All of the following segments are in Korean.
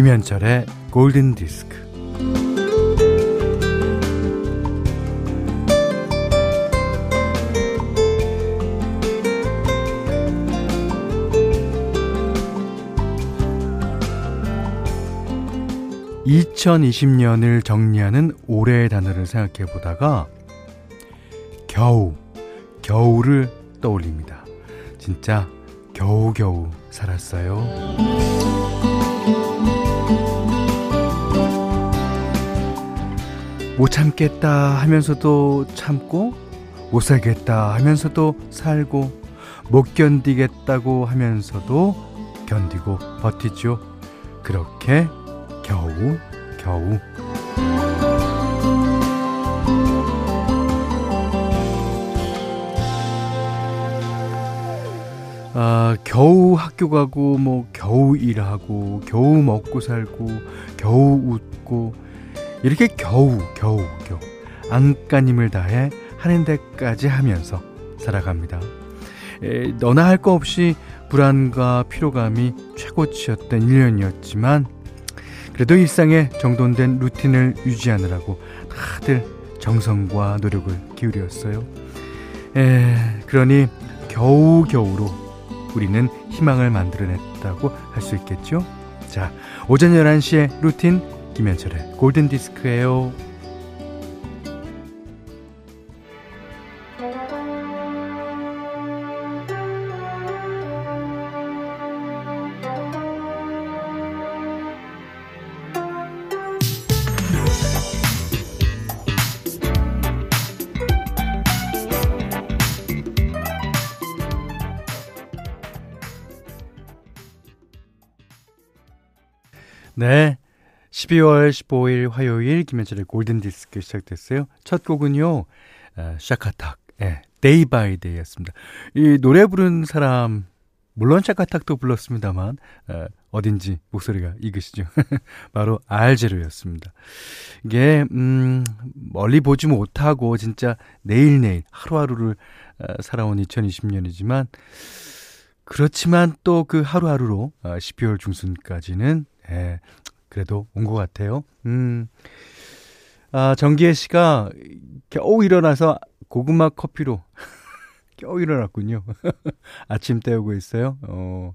김현철의 골든 디스크. (2020년을) 정리하는 올해의 단어를 생각해 보다가 겨우 겨울을 떠올립니다 진짜 겨우겨우 살았어요. 못 참겠다 하면서도 참고 못 살겠다 하면서도 살고 못 견디겠다고 하면서도 견디고 버티죠. 그렇게 겨우 겨우 아, 겨우 학교 가고 뭐 겨우 일하고 겨우 먹고 살고 겨우 웃고 이렇게 겨우 겨우 겨우 안간힘을 다해 하는 데까지 하면서 살아갑니다. 에, 너나 할 거 없이 불안과 피로감이 최고치였던 1년이었지만 그래도 일상에 정돈된 루틴을 유지하느라고 다들 정성과 노력을 기울였어요. 에, 그러니 겨우겨우로 우리는 희망을 만들어냈다고 할 수 있겠죠? 자, 오전 11시에 루틴 김현철의 골든 디스크예요. 네. 12월 15일 화요일 김현철의 골든디스크 시작됐어요. 첫 곡은요, 어, 샤카탁, 예, Day by Day였습니다. 이 노래 부른 사람, 물론 샤카탁도 불렀습니다만, 어, 어딘지 목소리가 익으시죠. 바로 알 재로였습니다. 이게, 음, 멀리 보지 못하고 진짜 내일내일 하루하루를 어, 살아온 2020년이지만, 그렇지만 또 그 하루하루로 어, 12월 중순까지는 예, 그래도 온 것 같아요. 음. 아, 정기혜 씨가 겨우 일어나서 고구마 커피로 겨우 일어났군요. 아침 때우고 있어요. 어.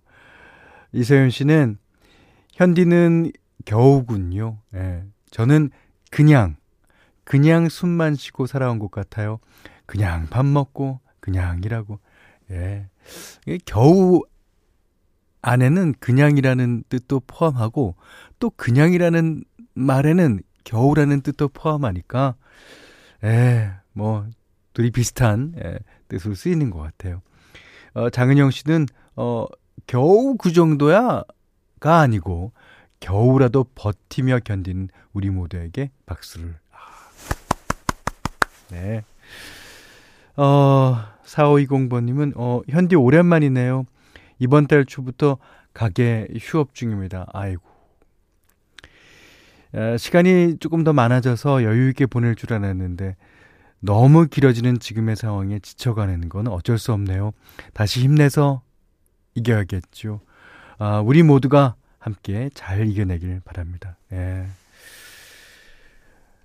이세윤 씨는 현디는 겨우군요. 예. 저는 그냥 그냥 숨만 쉬고 살아온 것 같아요. 그냥 밥 먹고 그냥 일하고. 예. 겨우 안에는 그냥이라는 뜻도 포함하고 또 그냥이라는 말에는 겨우라는 뜻도 포함하니까 에, 뭐 둘이 비슷한 에, 뜻으로 쓰이는 것 같아요. 어, 장은영 씨는 어, 겨우 그 정도야가 아니고 겨우라도 버티며 견디는 우리 모두에게 박수를. 아. 네. 어, 4520번님은, 어, 현디 오랜만이네요. 이번 달 초부터 가게 휴업 중입니다. 아이고. 시간이 조금 더 많아져서 여유 있게 보낼 줄 알았는데, 너무 길어지는 지금의 상황에 지쳐가는 건 어쩔 수 없네요. 다시 힘내서 이겨야겠죠. 아, 우리 모두가 함께 잘 이겨내길 바랍니다. 예.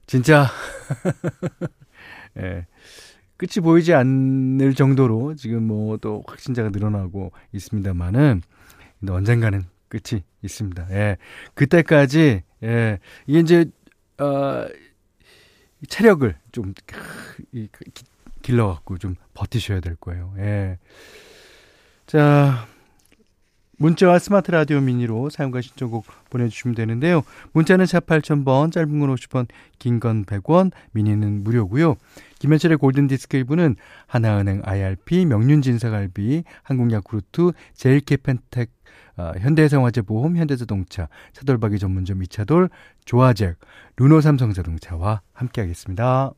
진짜, 예. 끝이 보이지 않을 정도로 지금 뭐 또 확진자가 늘어나고 있습니다만은 언젠가는 끝이 있습니다. 예. 그때까지 예. 이게 이제 어 체력을 좀 길러 갖고 좀 버티셔야 될 거예요. 예. 자, 문자와 스마트 라디오 미니로 사용과 신청곡 보내주시면 되는데요. 문자는 샵 8000번, 짧은 건 50원, 긴 건 100원, 미니는 무료고요. 김현철의 골든디스크 1부는 하나은행 IRP, 명륜진사갈비, 한국야쿠르트, 제일캐펜텍, 어, 현대생활재보험, 현대자동차, 차돌박이 전문점 이차돌, 조아잭, 르노삼성자동차와 함께하겠습니다.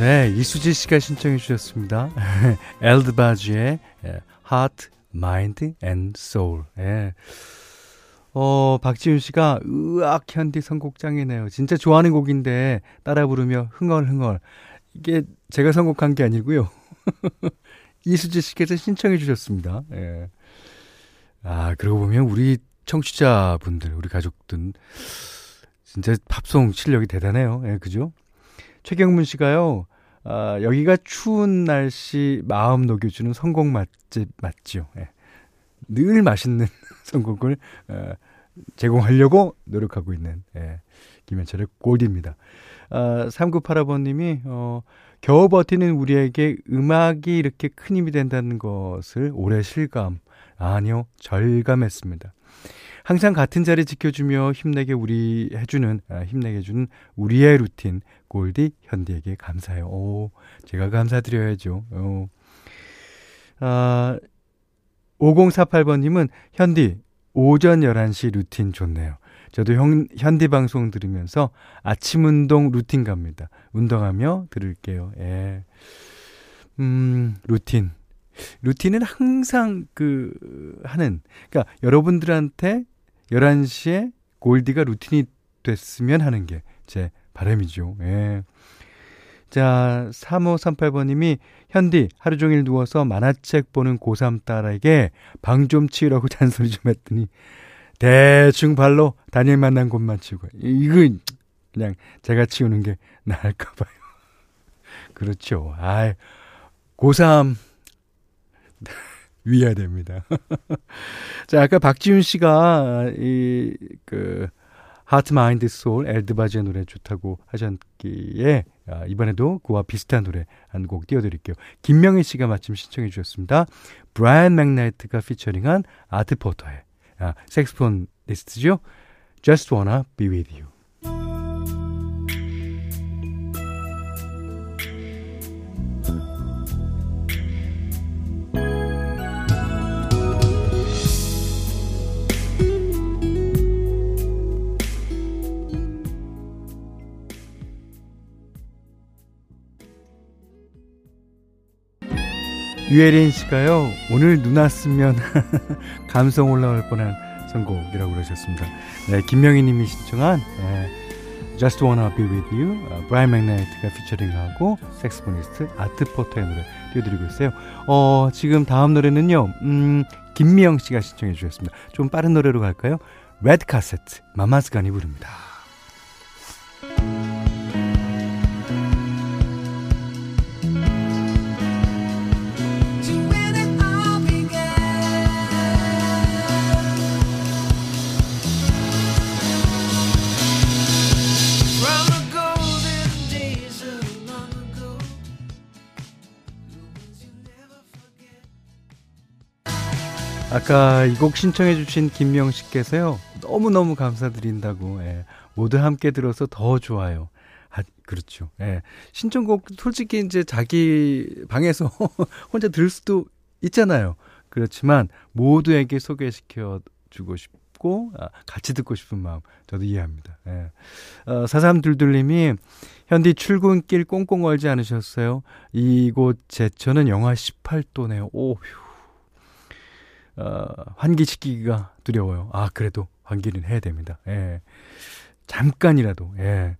네, 이수지 씨가 신청해 주셨습니다. 엘드바즈의 Heart, Mind and Soul. 예. 어, 박지윤 씨가 으악 현디 선곡장이네요. 진짜 좋아하는 곡인데 따라 부르며 흥얼흥얼. 이게 제가 선곡한 게 아니고요. 이수지 씨께서 신청해 주셨습니다. 예. 아, 그러고 보면 우리 청취자분들, 우리 가족들 진짜 팝송 실력이 대단해요. 예, 그죠? 최경문 씨가요. 아, 여기가 추운 날씨 마음 녹여주는 선곡 맛집 맞죠. 예. 늘 맛있는 선곡을 어, 제공하려고 노력하고 있는 예, 김현철의 골디입니다. 아, 3985번님이 어, 겨우 버티는 우리에게 음악이 이렇게 큰 힘이 된다는 것을 오래 실감 아니요 절감했습니다. 항상 같은 자리 지켜주며 힘내게 우리 해주는 아, 힘내게 해주는 우리의 루틴 골디 현디에게 감사해요. 오, 제가 감사드려야죠. 오. 아, 5048번님은 현디 오전 11시 루틴 좋네요. 저도 형, 현디 방송 들으면서 아침 운동 루틴 갑니다. 운동하며 들을게요. 예. 음, 루틴. 루틴은 항상 그 하는 그러니까 여러분들한테 11시에 골디가 루틴이 됐으면 하는 게 제 바람이죠. 예. 자, 3538번님이 현디 하루 종일 누워서 만화책 보는 고3 딸에게 방 좀 치우라고 잔소리 좀 했더니 대충 발로 다닐 만난 곳만 치우고 이거 그냥 제가 치우는 게 나을까 봐요. 그렇죠. 아, 고3 위해야 됩니다. 자, 아까 박지훈 씨가 이 그 Heart Mind Soul 엘드바지의 노래 좋다고 하셨기에 아, 이번에도 그와 비슷한 노래 한 곡 띄워드릴게요. 김명희 씨가 마침 신청해 주셨습니다. 브라이언 맥나이트가 피처링한 아트 포터의 아, saxophonist죠. Just Wanna Be With You. 유혜린 씨가요, 오늘 눈 왔으면 감성 올라올 뻔한 선곡이라고 그러셨습니다. 네, 김명희 님이 신청한 네, Just Wanna Be With You, 어, 브라이언 맥나이트가 피처링하고 섹스포니스트 아트 포터의 노래 띄워드리고 있어요. 어, 지금 다음 노래는요, 음, 김미영 씨가 신청해 주셨습니다. 좀 빠른 노래로 갈까요? Red Cassette, Mamas Gun이 부릅니다. 아까 이 곡 신청해 주신 김명 씨께서요. 너무너무 감사드린다고. 예. 모두 함께 들어서 더 좋아요. 아, 그렇죠. 예. 신청곡 솔직히 이제 자기 방에서 혼자 들을 수도 있잖아요. 그렇지만 모두에게 소개시켜 주고 싶고 아, 같이 듣고 싶은 마음 저도 이해합니다. 예. 어, 사삼둘둘님이 현디 출근길 꽁꽁 얼지 않으셨어요? 이곳 제천은 영하 18도네요. 오휴. 어, 환기시키기가 두려워요. 아, 그래도 환기는 해야 됩니다. 예. 잠깐이라도, 예.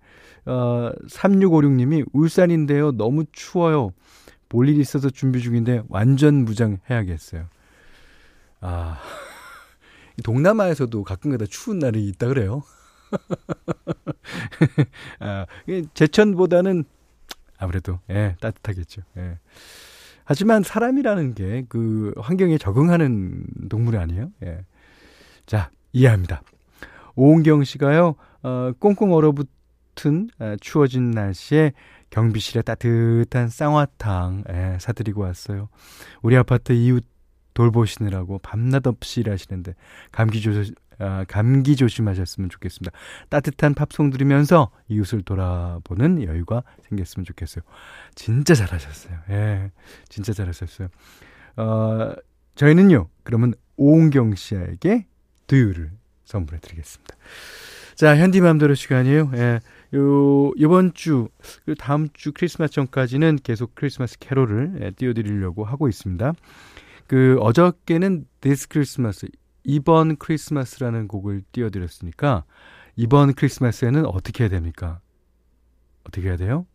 어, 3656님이 울산인데요. 너무 추워요. 볼일 있어서 준비 중인데 완전 무장해야겠어요. 아, 동남아에서도 가끔가다 추운 날이 있다 그래요. 아, 제천보다는 아무래도 예, 따뜻하겠죠. 예. 하지만 사람이라는 게 그 환경에 적응하는 동물이 아니에요. 예. 자, 이해합니다. 오은경 씨가요, 어, 꽁꽁 얼어붙은 어, 추워진 날씨에 경비실에 따뜻한 쌍화탕 예, 사드리고 왔어요. 우리 아파트 이웃 돌보시느라고 밤낮 없이 일하시는데 감기 조심 아, 감기 조심하셨으면 좋겠습니다. 따뜻한 팝송 들으면서 이웃을 돌아보는 여유가 생겼으면 좋겠어요. 진짜 잘하셨어요. 예, 진짜 잘하셨어요. 어, 저희는요, 그러면 오은경 씨에게 두유를 선물해 드리겠습니다. 자, 현디맘대로 시간이에요. 예. 요, 이번 주, 그 다음 주 크리스마스 전까지는 계속 크리스마스 캐롤을 예, 띄워드리려고 하고 있습니다. 그, 어저께는 This Christmas, 이번 크리스마스라는 곡을 띄워드렸으니까, 이번 크리스마스에는 어떻게 해야 됩니까? 어떻게 해야 돼요?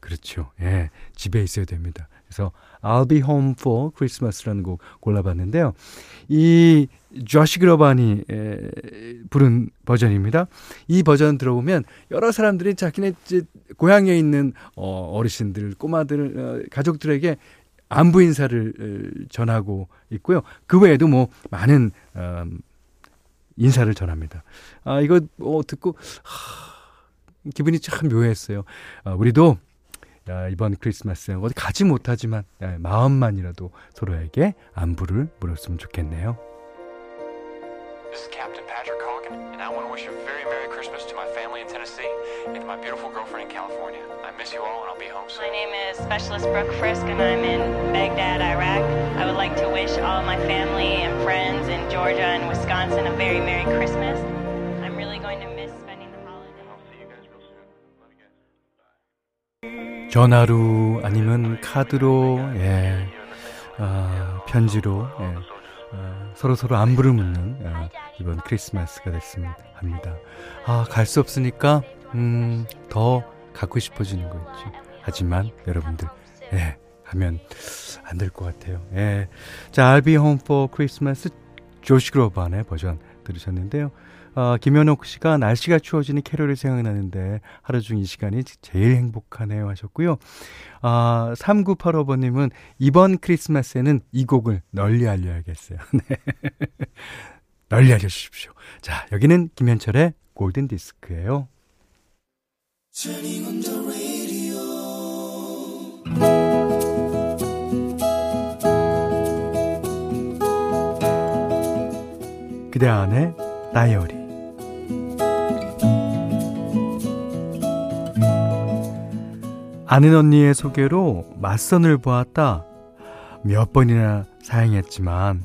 그렇죠. 예. 집에 있어야 됩니다. 그래서 I'll be home for Christmas라는 곡 골라봤는데요. 이 조시 그러반이 부른 버전입니다. 이 버전 들어보면 여러 사람들이 자기네 고향에 있는 어, 어르신들, 꼬마들, 어, 가족들에게 안부 인사를 전하고 있고요. 그 외에도 뭐 많은 어, 인사를 전합니다. 아 이거 뭐 듣고 하, 기분이 참 묘했어요. 아, 우리도 야, 이번 크리스마스 어디 가지 못하지만 야, 마음만이라도 서로에게 안부를 물었으면 좋겠네요. This is Captain Patrick Hogan, and I want to wish a very Merry Christmas to my family in Tennessee and to my beautiful girlfriend in California. I miss you all, and I'll be home soon. My name is Specialist Brooke Frisk, and I'm in Baghdad, Iraq. I would like to wish all my family and friends in Georgia and Wisconsin a very Merry Christmas. 전화로 아니면 카드로 예, 아, 편지로 예, 아, 서로 서로 안부를 묻는 아, 이번 크리스마스가 됐으면 합니다. 아, 갈 수 없으니까 음, 더 갖고 싶어지는 거 있지. 하지만 여러분들 예, 하면 안 될 것 같아요. 예. 자, I'll be home for Christmas 조시 그로반의 버전 들으셨는데요. 어, 김현옥 씨가 날씨가 추워지니 캐롤이 생각나는데 하루 중 이 시간이 제일 행복하네요 하셨고요. 아, 3985번님은 이번 크리스마스에는 이 곡을 널리 알려야겠어요. 네. 널리 알려주십시오. 자, 여기는 김현철의 골든 디스크예요. 그대 안에 다이어리 아는 언니의 소개로 맞선을 보았다. 몇 번이나 사행했지만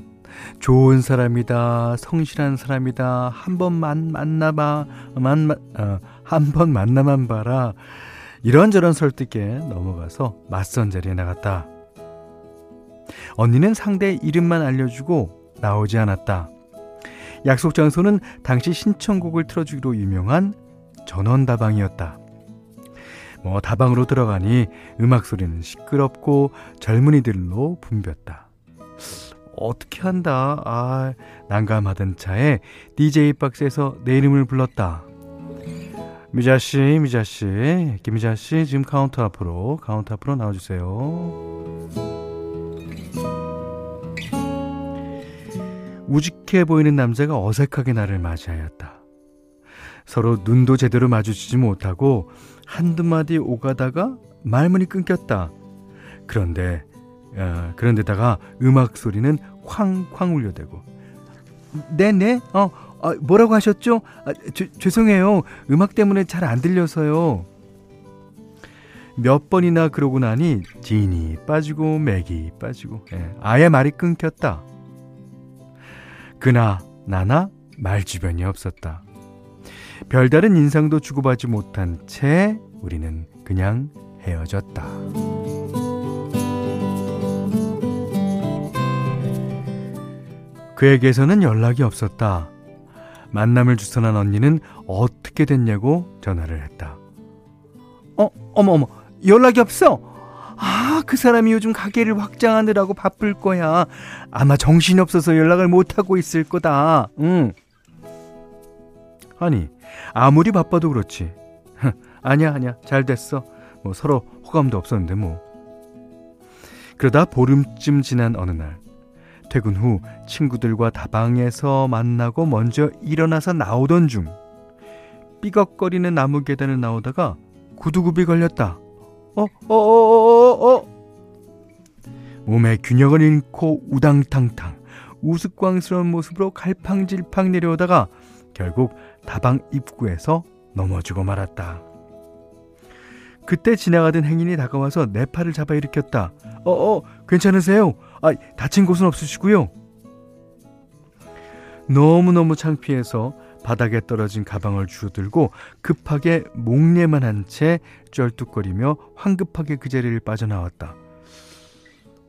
좋은 사람이다, 성실한 사람이다, 한 번만 만나봐, 만, 어, 한번 만나만 봐라. 이런저런 설득에 넘어가서 맞선 자리에 나갔다. 언니는 상대 이름만 알려주고 나오지 않았다. 약속 장소는 당시 신청곡을 틀어주기로 유명한 전원다방이었다. 뭐 다방으로 들어가니 음악 소리는 시끄럽고 젊은이들로 붐볐다. 어떻게 한다. 아, 난감하던 차에 DJ 박스에서 내 이름을 불렀다. 미자 씨, 미자 씨, 김미자 씨, 지금 카운터 앞으로, 카운터 앞으로 나와 주세요. 우직해 보이는 남자가 어색하게 나를 맞이하였다. 서로 눈도 제대로 마주치지 못하고 한두 마디 오가다가 말문이 끊겼다. 그런데 어, 그런데다가 음악 소리는 쾅쾅 울려대고 네네 어, 어 뭐라고 하셨죠? 아, 주, 죄송해요 음악 때문에 잘 안 들려서요. 몇 번이나 그러고 나니 진이 빠지고 맥이 빠지고 예, 아예 말이 끊겼다. 그나 나나 말 주변이 없었다. 별다른 인상도 주고받지 못한 채 우리는 그냥 헤어졌다. 그에게서는 연락이 없었다. 만남을 주선한 언니는 어떻게 됐냐고 전화를 했다. 어, 어머, 어머, 연락이 없어? 아, 그 사람이 요즘 가게를 확장하느라고 바쁠 거야. 아마 정신이 없어서 연락을 못하고 있을 거다. 응. 아니, 아무리 바빠도 그렇지. 아니야, 아니야. 잘 됐어. 뭐 서로 호감도 없었는데 뭐. 그러다 보름쯤 지난 어느 날 퇴근 후 친구들과 다방에서 만나고 먼저 일어나서 나오던 중 삐걱거리는 나무 계단을 나오다가 구두굽이 걸렸다. 어, 어, 어, 어, 어, 어. 몸의 균형을 잃고 우당탕탕 우스꽝스러운 모습으로 갈팡질팡 내려오다가 결국 다방 입구에서 넘어지고 말았다. 그때 지나가던 행인이 다가와서 내 팔을 잡아 일으켰다. 어, 어, 괜찮으세요? 아, 다친 곳은 없으시고요. 너무너무 창피해서 바닥에 떨어진 가방을 주워들고 급하게 목례만 한 채 쩔뚝거리며 황급하게 그 자리를 빠져나왔다.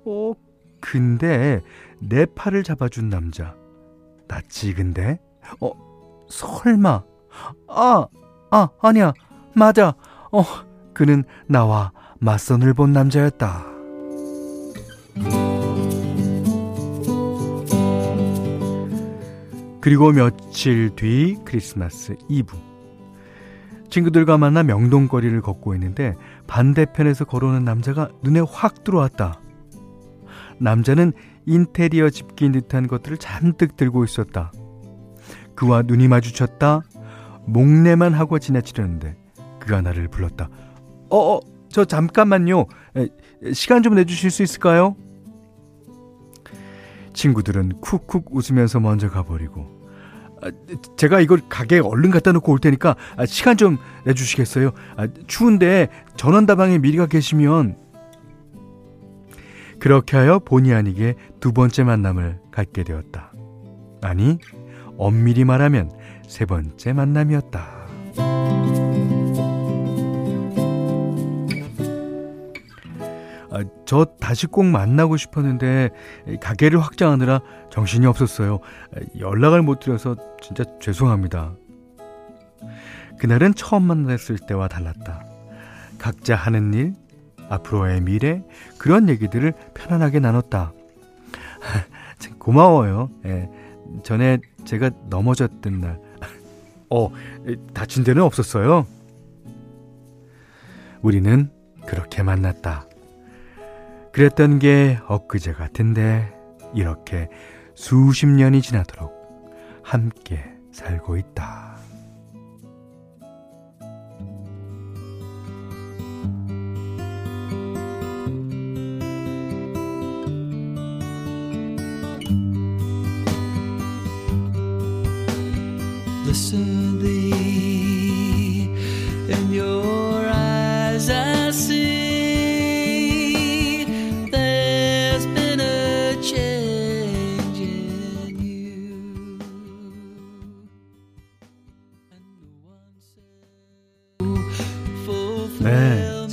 어, 근데 내 팔을 잡아준 남자. 낯지 근데? 어, 설마. 아, 아, 아니야. 맞아. 어, 그는 나와 맞선을 본 남자였다. 그리고 며칠 뒤 크리스마스 이브. 친구들과 만나 명동거리를 걷고 있는데 반대편에서 걸어오는 남자가 눈에 확 들어왔다. 남자는 인테리어 집기인 듯한 것들을 잔뜩 들고 있었다. 그와 눈이 마주쳤다. 목례만 하고 지나치려는데 그가 나를 불렀다. 어, 어, 저 잠깐만요. 시간 좀 내주실 수 있을까요? 친구들은 쿡쿡 웃으면서 먼저 가버리고 아, 제가 이걸 가게에 얼른 갖다 놓고 올 테니까 아, 시간 좀 내주시겠어요? 아, 추운데 전원다방에 미리 가 계시면 그렇게 하여 본의 아니게 두 번째 만남을 갖게 되었다. 아니, 엄밀히 말하면 세 번째 만남이었다. 아, 저 다시 꼭 만나고 싶었는데 가게를 확장하느라 정신이 없었어요. 연락을 못 드려서 진짜 죄송합니다. 그날은 처음 만났을 때와 달랐다. 각자 하는 일, 앞으로의 미래 그런 얘기들을 편안하게 나눴다. 고마워요. 예. 전에 제가 넘어졌던 날, 어 다친 데는 없었어요. 우리는 그렇게 만났다. 그랬던 게 엊그제 같은데 이렇게 수십 년이 지나도록 함께 살고 있다.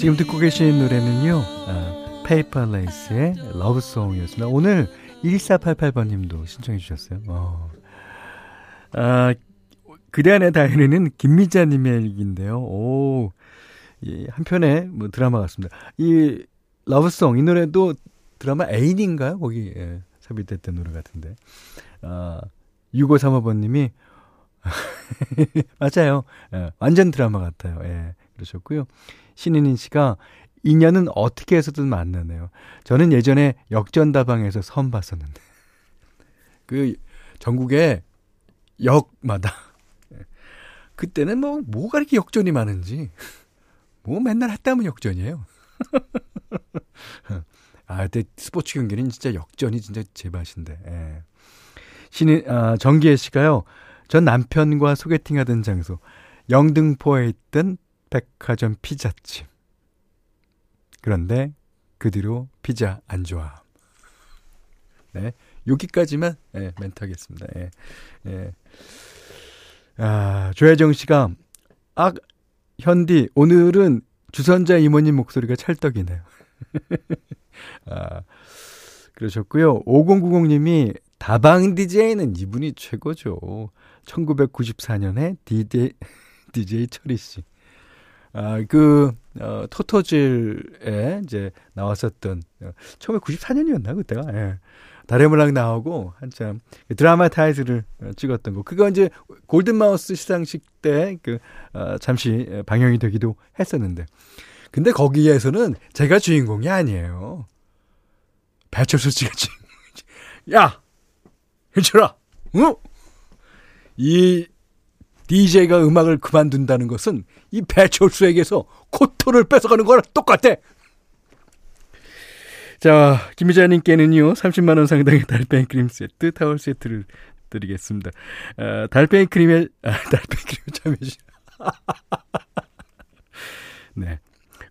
지금 듣고 계신 노래는요, 아, 페이퍼 레이스의 Love Song이었습니다. 오늘 1488번님도 신청해 주셨어요. 어. 아, 그대 안의 다이어리는 김미자님의 얘기인데요. 오, 예, 한편의 뭐 드라마 같습니다. 이 Love Song, 이 노래도 드라마 애인인가요? 거기, 예, 삽입됐던 노래 같은데. 아, 6535번님이, 맞아요. 예, 완전 드라마 같아요. 예. 그러셨고요. 신인인 씨가 인연은 어떻게 해서든 만나네요. 저는 예전에 역전다방에서 처음 봤었는데 그 전국에 역마다 그때는 뭐 뭐가 이렇게 역전이 많은지 뭐 맨날 했다면 역전이에요. 아, 그때 스포츠 경기는 진짜 역전이 진짜 제맛인데. 예. 신인 아, 정기혜 씨가요. 전 남편과 소개팅하던 장소 영등포에 있던 백화점 피자집. 그런데 그 뒤로 피자 안 좋아. 네. 여기까지만 예, 멘트 하겠습니다. 예. 예. 아, 조혜정 씨가 아, 현디 오늘은 주선자 이모님 목소리가 찰떡이네요. 아, 그러셨고요. 5090님이 다방 DJ는 이분이 최고죠. 1994년에 DJ, DJ 철이 씨. 아, 그, 어, 토토질에 이제 나왔었던, 어, 1994년이었나, 그때가? 예. 다레물랑 나오고 한참 그 드라마 타이틀을 어, 찍었던 거. 그거 이제 골든마우스 시상식 때 그, 어, 잠시 방영이 되기도 했었는데. 근데 거기에서는 제가 주인공이 아니에요. 배철수 씨가 주인공이지. 야! 현철아! 어? 이 DJ가 음악을 그만둔다는 것은 이 배철수에게서 코토를 뺏어가는 거랑 똑같아. 자, 김희자님께는요, 30만원 상당의 달팽이 크림 세트, 타월 세트를 드리겠습니다. 아, 달팽이 크림에, 아, 달팽이 크림 참여시. 네.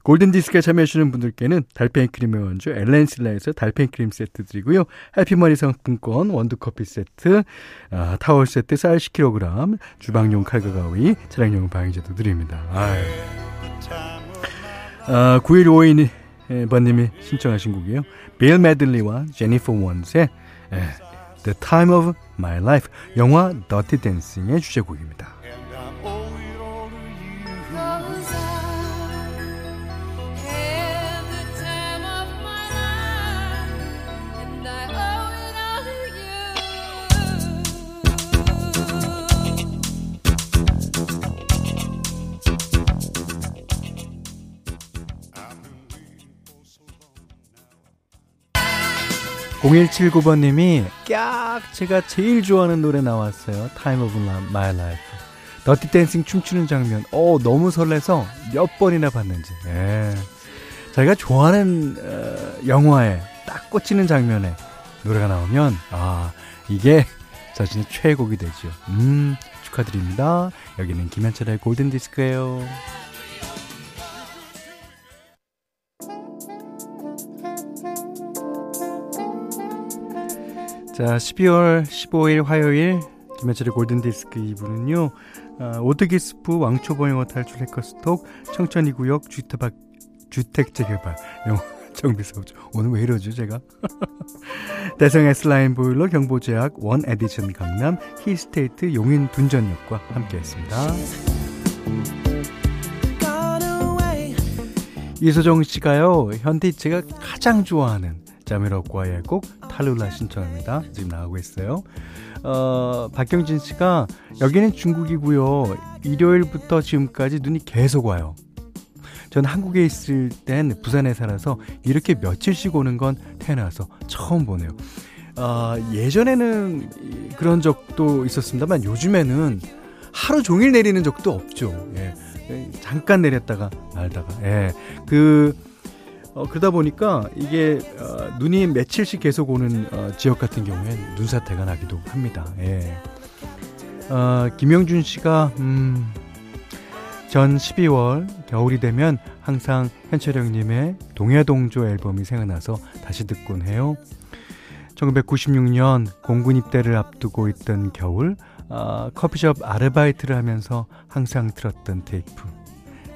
골든디스크에 참여해주시는 분들께는 달팽이 크림의 원주 엘렌실라에서 달팽이 크림 세트 드리고요. 해피머니 상품권, 원두커피 세트, 아, 타월 세트, 쌀 10kg, 주방용 칼과 가위, 차량용 방향제도 드립니다. 아유. 아, 9152 번님이 신청하신 곡이에요. 빌 메들리와 제니퍼 원스의 The Time of My Life 영화 더티 댄싱의 주제곡입니다. (0179번님이) 깍 제가 제일 좋아하는 노래 나왔어요. (Time of My Life) 더티 댄싱 춤추는 장면. 어 너무 설레서 몇 번이나 봤는지. 예. 자기가 좋아하는 어, 영화에 딱 꽂히는 장면에 노래가 나오면 아 이게 자신의 최애곡이 되죠. 음 축하드립니다. 여기는 김현철의 골든 디스크예요 자, 12월 15일 화요일 김현철의 골든디스크 2부는요. 아, 오뚜기스프 왕초보영어 탈출 해커스톡 청천이구역 주택박, 주택재개발 영어 정비사업죠. 오늘 왜 이러죠 제가? 대성 S라인 보일러 경보제약 원 에디션 강남 힐스테이트 용인 둔전역과 함께했습니다. 이소정 씨가요 현디 제가 가장 좋아하는 자미로콰이의 곡 탈룰라 신청합니다. 지금 나오고 있어요. 어, 박경진 씨가 여기는 중국이고요. 일요일부터 지금까지 눈이 계속 와요. 전 한국에 있을 땐 부산에 살아서 이렇게 며칠씩 오는 건 태어나서 처음 보네요. 어, 예전에는 그런 적도 있었습니다만 요즘에는 하루 종일 내리는 적도 없죠. 예. 잠깐 내렸다가 말다가. 예. 그 어, 그러다 보니까 이게 어, 눈이 며칠씩 계속 오는 어, 지역 같은 경우엔 눈사태가 나기도 합니다. 예. 어, 김영준 씨가 음, 전 12월 겨울이 되면 항상 현철형님의 동해동조 앨범이 생각나서 다시 듣곤 해요. 1996년 공군 입대를 앞두고 있던 겨울 어, 커피숍 아르바이트를 하면서 항상 틀었던 테이프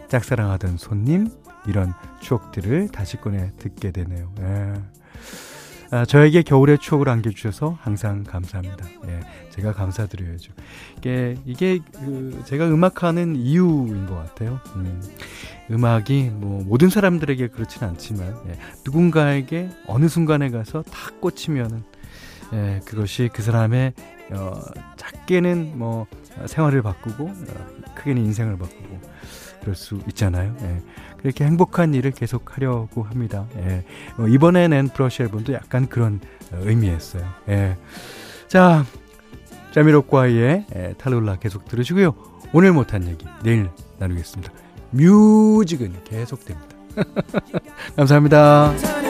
짝사랑하던 손님 이런 추억들을 다시 꺼내 듣게 되네요. 예. 아, 저에게 겨울의 추억을 안겨주셔서 항상 감사합니다. 예, 제가 감사드려야죠. 이게, 이게 그 제가 음악하는 이유인 것 같아요. 음, 음악이 뭐 모든 사람들에게 그렇진 않지만 예, 누군가에게 어느 순간에 가서 다 꽂히면은 예, 그것이 그 사람의 어, 작게는 뭐 생활을 바꾸고 어, 크게는 인생을 바꾸고 그럴 수 있잖아요. 예. 그렇게 행복한 일을 계속 하려고 합니다. 예. 어, 이번에 낸 브러쉬 앨범도 약간 그런 어, 의미였어요. 예. 자, 자미로과의 예, 탈룰라 계속 들으시고요. 오늘 못한 얘기 내일 나누겠습니다. 뮤직은 계속됩니다. 감사합니다.